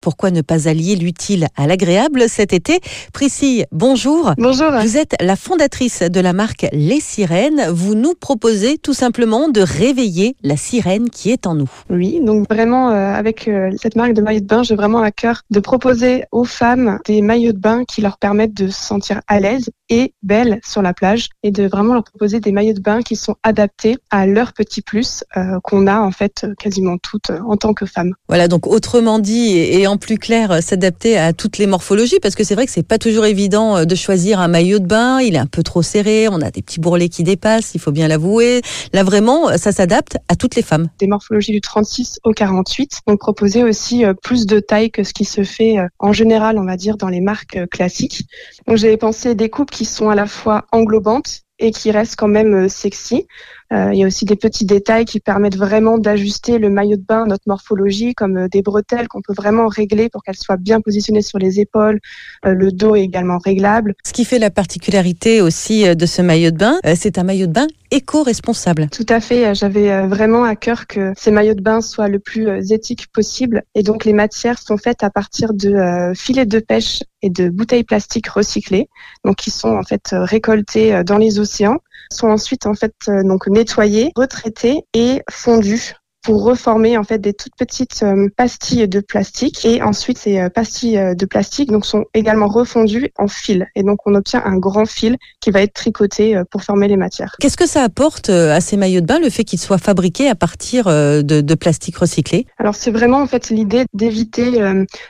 Pourquoi ne pas allier l'utile à l'agréable cet été Priscille, bonjour. Bonjour. Vous êtes la fondatrice de la marque Les Sirènes. Vous nous proposez tout simplement de réveiller la sirène qui est en nous. Oui, donc vraiment euh, avec euh, cette marque de maillots de bain, j'ai vraiment à cœur de proposer aux femmes des maillots de bain qui leur permettent de se sentir à l'aise et belles sur la plage et de vraiment leur proposer des maillots de bain qui sont adaptés à leurs petits plus euh, qu'on a en fait quasiment toutes en tant que femmes. Voilà, donc autrement dit et en plus clair euh, s'adapter à toutes les morphologies parce que c'est vrai que c'est pas toujours évident euh, de choisir un maillot de bain, il est un peu trop serré, on a des petits bourrelets qui dépassent, il faut bien l'avouer. Là vraiment, euh, ça s'adapte à toutes les femmes. Des morphologies du 36 au 48, donc proposer aussi plus de taille que ce qui se fait en général, on va dire dans les marques classiques. Donc j'ai pensé des coupes qui sont à la fois englobantes et qui restent quand même sexy. Euh, il y a aussi des petits détails qui permettent vraiment d'ajuster le maillot de bain, notre morphologie, comme euh, des bretelles qu'on peut vraiment régler pour qu'elles soient bien positionnées sur les épaules. Euh, le dos est également réglable. Ce qui fait la particularité aussi de ce maillot de bain, c'est un maillot de bain éco-responsable. Tout à fait. J'avais vraiment à cœur que ces maillots de bain soient le plus éthiques possible. Et donc les matières sont faites à partir de filets de pêche et de bouteilles plastiques recyclées, donc qui sont en fait récoltées dans les océans, sont ensuite en fait donc nettoyés, retraités et fondus pour reformer en fait des toutes petites euh, pastilles de plastique et ensuite ces euh, pastilles euh, de plastique donc sont également refondues en fil et donc on obtient un grand fil qui va être tricoté pour former les matières. Qu'est-ce que ça apporte à ces maillots de bain le fait qu'ils soient fabriqués à partir de, de plastique recyclé? Alors c'est vraiment en fait l'idée d'éviter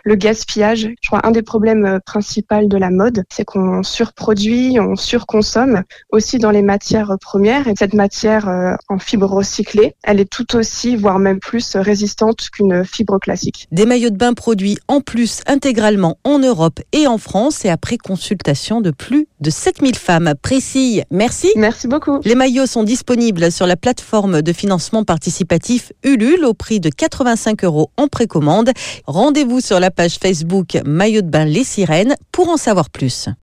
le gaspillage. Je crois un des problèmes principaux de la mode, c'est qu'on surproduit, on surconsomme aussi dans les matières premières et cette matière en fibre recyclée, elle est tout aussi voire même plus résistante qu'une fibre classique. Des maillots de bain produits en plus intégralement en Europe et en France et après consultation de plus de 7000 femmes. Précis, merci. Merci beaucoup. Les maillots sont disponibles sur la plateforme de financement participatif Ulule au prix de 85 euros en précommande. Rendez-vous sur la page Facebook Maillot de bain Les Sirènes pour en savoir plus.